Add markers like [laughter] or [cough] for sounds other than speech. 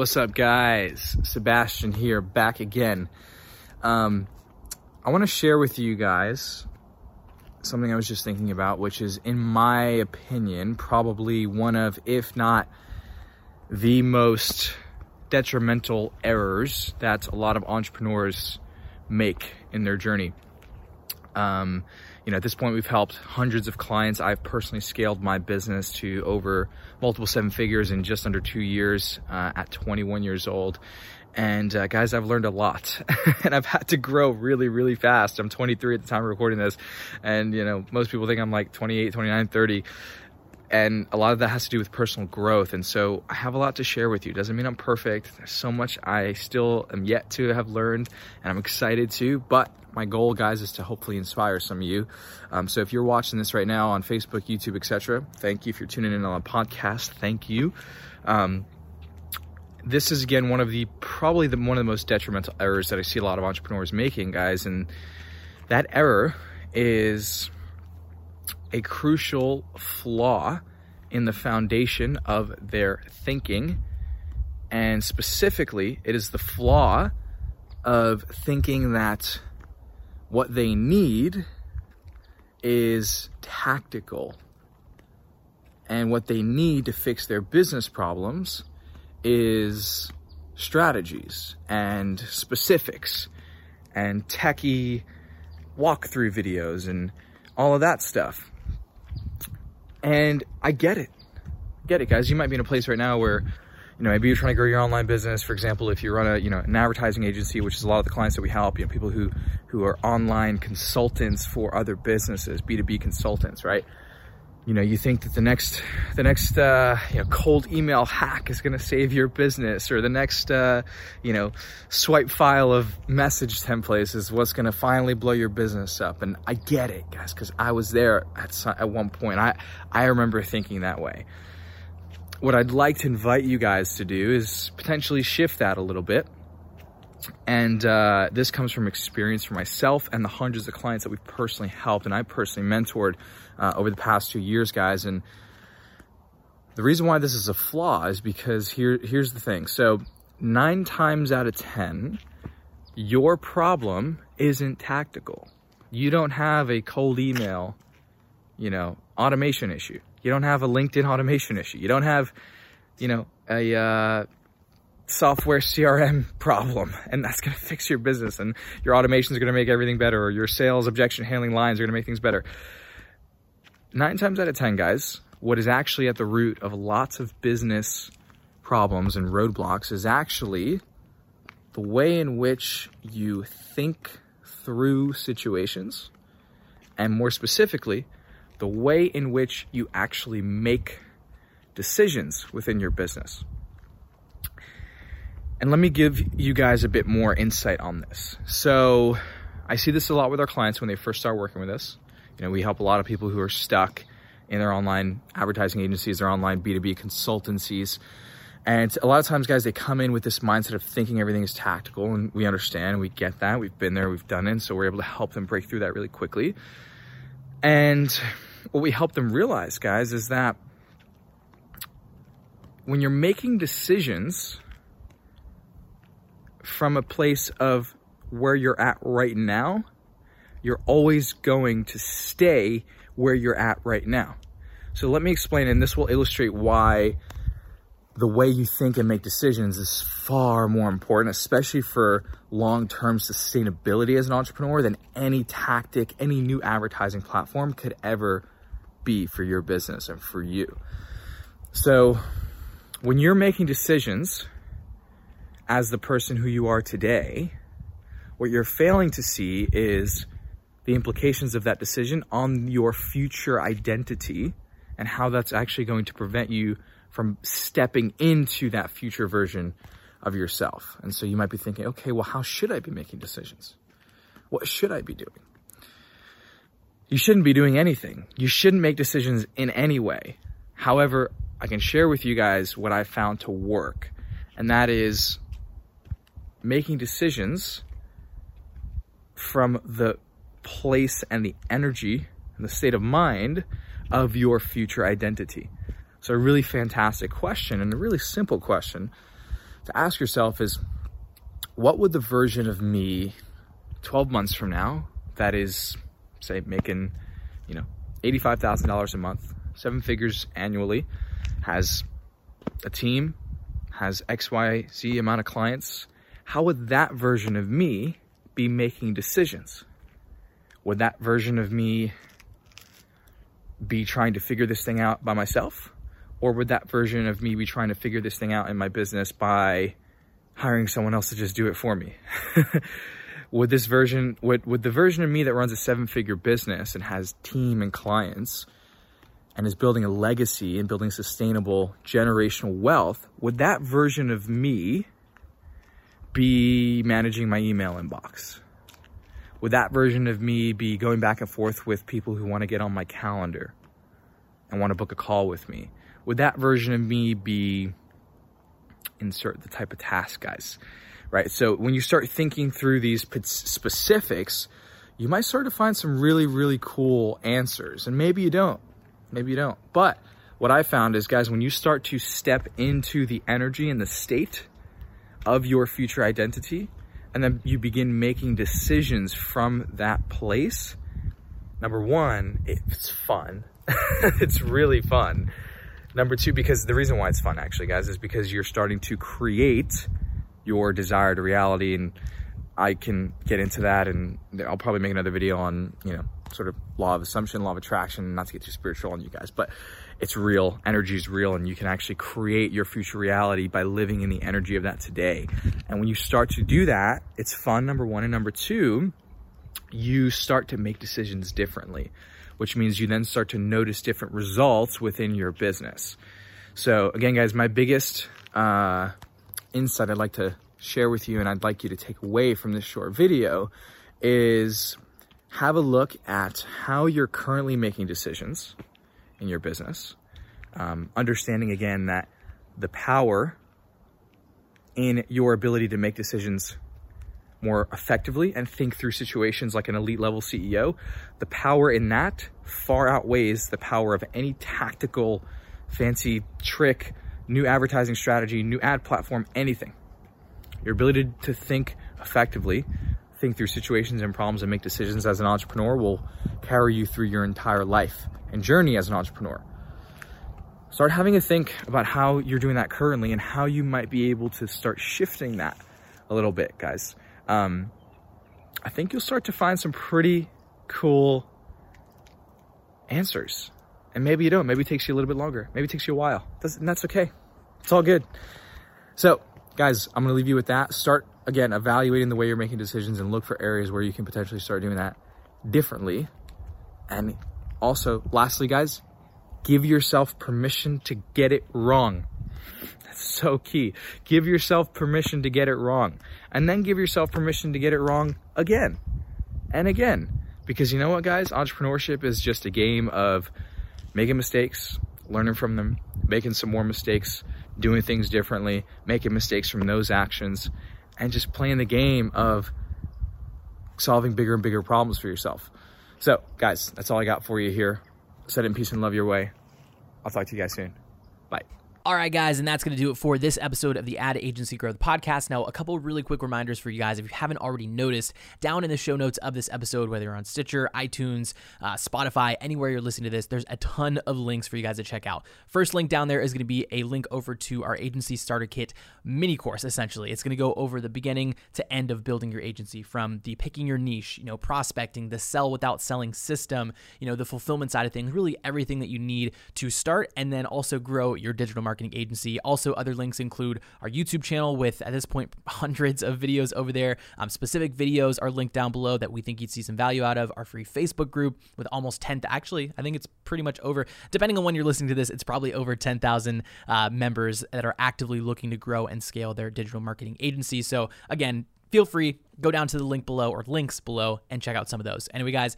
What's up, guys? Sebastian here, back again. Um, I want to share with you guys something I was just thinking about, which is, in my opinion, probably one of, if not the most detrimental errors that a lot of entrepreneurs make in their journey. Um, you know, at this point, we've helped hundreds of clients. I've personally scaled my business to over multiple seven figures in just under two years uh, at 21 years old. And uh, guys, I've learned a lot [laughs] and I've had to grow really, really fast. I'm 23 at the time of recording this. And, you know, most people think I'm like 28, 29, 30 and a lot of that has to do with personal growth and so i have a lot to share with you doesn't mean i'm perfect there's so much i still am yet to have learned and i'm excited to but my goal guys is to hopefully inspire some of you um, so if you're watching this right now on facebook youtube etc thank you if you're tuning in on a podcast thank you um, this is again one of the probably the one of the most detrimental errors that i see a lot of entrepreneurs making guys and that error is a crucial flaw in the foundation of their thinking. And specifically, it is the flaw of thinking that what they need is tactical. And what they need to fix their business problems is strategies and specifics and techie walkthrough videos and all of that stuff. And I get it. I Get it, guys. You might be in a place right now where, you know, maybe you're trying to grow your online business. For example, if you run a, you know, an advertising agency, which is a lot of the clients that we help, you know, people who, who are online consultants for other businesses, B2B consultants, right? you know, you think that the next, the next, uh, you know, cold email hack is going to save your business or the next, uh, you know, swipe file of message templates is what's going to finally blow your business up. And I get it, guys, because I was there at, at one point. I, I remember thinking that way. What I'd like to invite you guys to do is potentially shift that a little bit. And uh, this comes from experience for myself and the hundreds of clients that we've personally helped and I personally mentored uh, over the past two years, guys. And the reason why this is a flaw is because here, here's the thing. So nine times out of 10, your problem isn't tactical. You don't have a cold email, you know, automation issue. You don't have a LinkedIn automation issue. You don't have, you know, a uh, software CRM problem, and that's going to fix your business, and your automation is going to make everything better, or your sales objection handling lines are going to make things better nine times out of 10, guys, what is actually at the root of lots of business problems and roadblocks is actually the way in which you think through situations, and more specifically, the way in which you actually make decisions within your business. And let me give you guys a bit more insight on this. So, I see this a lot with our clients when they first start working with us. You know, we help a lot of people who are stuck in their online advertising agencies, their online B2B consultancies. And a lot of times, guys, they come in with this mindset of thinking everything is tactical, and we understand, we get that. We've been there, we've done it, so we're able to help them break through that really quickly. And what we help them realize, guys, is that when you're making decisions from a place of where you're at right now, you're always going to stay where you're at right now. So let me explain, and this will illustrate why the way you think and make decisions is far more important, especially for long-term sustainability as an entrepreneur than any tactic, any new advertising platform could ever be for your business and for you. So when you're making decisions as the person who you are today, what you're failing to see is the implications of that decision on your future identity and how that's actually going to prevent you from stepping into that future version of yourself. And so you might be thinking, okay, well, how should I be making decisions? What should I be doing? You shouldn't be doing anything. You shouldn't make decisions in any way. However, I can share with you guys what I found to work, and that is making decisions from the place and the energy and the state of mind of your future identity? So a really fantastic question and a really simple question to ask yourself is what would the version of me 12 months from now that is, say, making, you know, $85,000 a month, seven figures annually, has a team, has XYZ amount of clients, how would that version of me be making decisions? Would that version of me be trying to figure this thing out by myself? Or would that version of me be trying to figure this thing out in my business by hiring someone else to just do it for me? [laughs] would this version, would, would the version of me that runs a seven figure business and has team and clients and is building a legacy and building sustainable generational wealth, would that version of me be managing my email inbox? Would that version of me be going back and forth with people who want to get on my calendar and want to book a call with me? Would that version of me be insert the type of task, guys? Right? So when you start thinking through these specifics, you might start to find some really, really cool answers. And maybe you don't. Maybe you don't. But what I found is, guys, when you start to step into the energy and the state of your future identity, and then you begin making decisions from that place, number one, it's fun. [laughs] it's really fun. Number two, because the reason why it's fun actually, guys, is because you're starting to create your desired reality. And I can get into that and I'll probably make another video on, you know, sort of law of assumption, law of attraction, not to get too spiritual on you guys, but it's real. Energy is real and you can actually create your future reality by living in the energy of that today. And when you start to do that, it's fun, number one. And number two, you start to make decisions differently, which means you then start to notice different results within your business. So again, guys, my biggest uh, insight I'd like to share with you and I'd like you to take away from this short video is have a look at how you're currently making decisions in your business. Um, understanding again that the power in your ability to make decisions more effectively and think through situations like an elite level CEO, the power in that far outweighs the power of any tactical, fancy trick, new advertising strategy, new ad platform, anything. Your ability to think effectively, think through situations and problems and make decisions as an entrepreneur will carry you through your entire life and journey as an entrepreneur. Start having a think about how you're doing that currently and how you might be able to start shifting that a little bit, guys. Um, I think you'll start to find some pretty cool answers. And maybe you don't. Maybe it takes you a little bit longer. Maybe it takes you a while. and that's okay. It's all good. So, guys, I'm going to leave you with that. Start, again, evaluating the way you're making decisions and look for areas where you can potentially start doing that differently. And also, lastly, guys, give yourself permission to get it wrong. [laughs] So key. Give yourself permission to get it wrong. And then give yourself permission to get it wrong again and again. Because you know what, guys? Entrepreneurship is just a game of making mistakes, learning from them, making some more mistakes, doing things differently, making mistakes from those actions, and just playing the game of solving bigger and bigger problems for yourself. So, guys, that's all I got for you here. Set in peace and love your way. I'll talk to you guys soon. Bye. All right, guys, and that's going to do it for this episode of the Ad Agency Growth Podcast. Now, a couple really quick reminders for you guys. If you haven't already noticed, down in the show notes of this episode, whether you're on Stitcher, iTunes, uh, Spotify, anywhere you're listening to this, there's a ton of links for you guys to check out. First link down there is going to be a link over to our Agency Starter Kit mini course, essentially. It's going to go over the beginning to end of building your agency from the picking your niche, you know, prospecting, the sell without selling system, you know, the fulfillment side of things, really everything that you need to start and then also grow your digital marketing agency. Also, other links include our YouTube channel with, at this point, [laughs] hundreds of videos over there. Um, specific videos are linked down below that we think you'd see some value out of. Our free Facebook group with almost 10, actually, I think it's pretty much over, depending on when you're listening to this, it's probably over 10,000 uh, members that are actively looking to grow and scale their digital marketing agency. So, again, feel free, go down to the link below or links below and check out some of those. Anyway, guys,